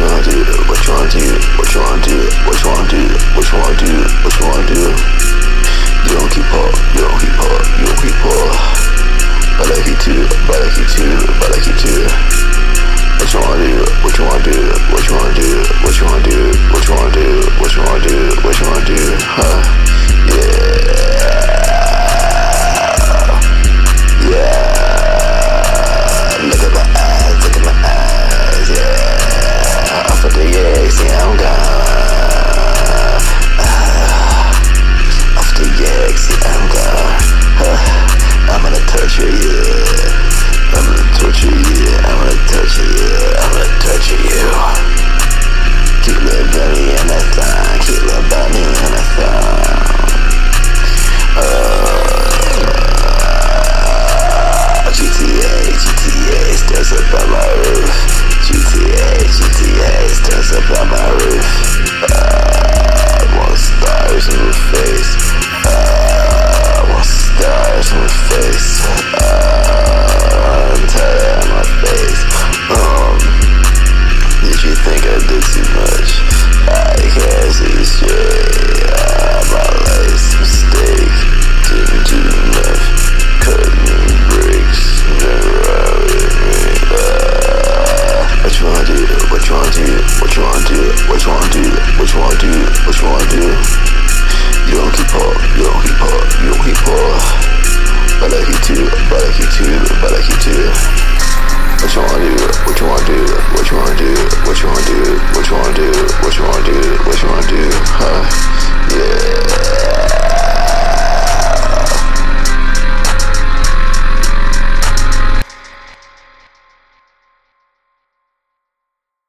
wanna do? What you wanna do? What you wanna do? What you wanna do? What you wanna do? What you wanna don't keep up, you don't keep up, you don't keep up. But like you too, but like you too, but like you too. What you wanna do? What you wanna do? What you wanna do? What you wanna do? What you wanna do? What you wanna do? What you wanna do? Huh? Face. Uh, I want stars in my face. Uh, I'm tired of my face. Um, did you think I did too much? I can't see straight. Uh, my life's mistake. Didn't do enough. Cutting bricks. Never out with me. Uh, what you wanna do? What you wanna do? What you wanna do? What you wanna do? What you wanna do? What you wanna do?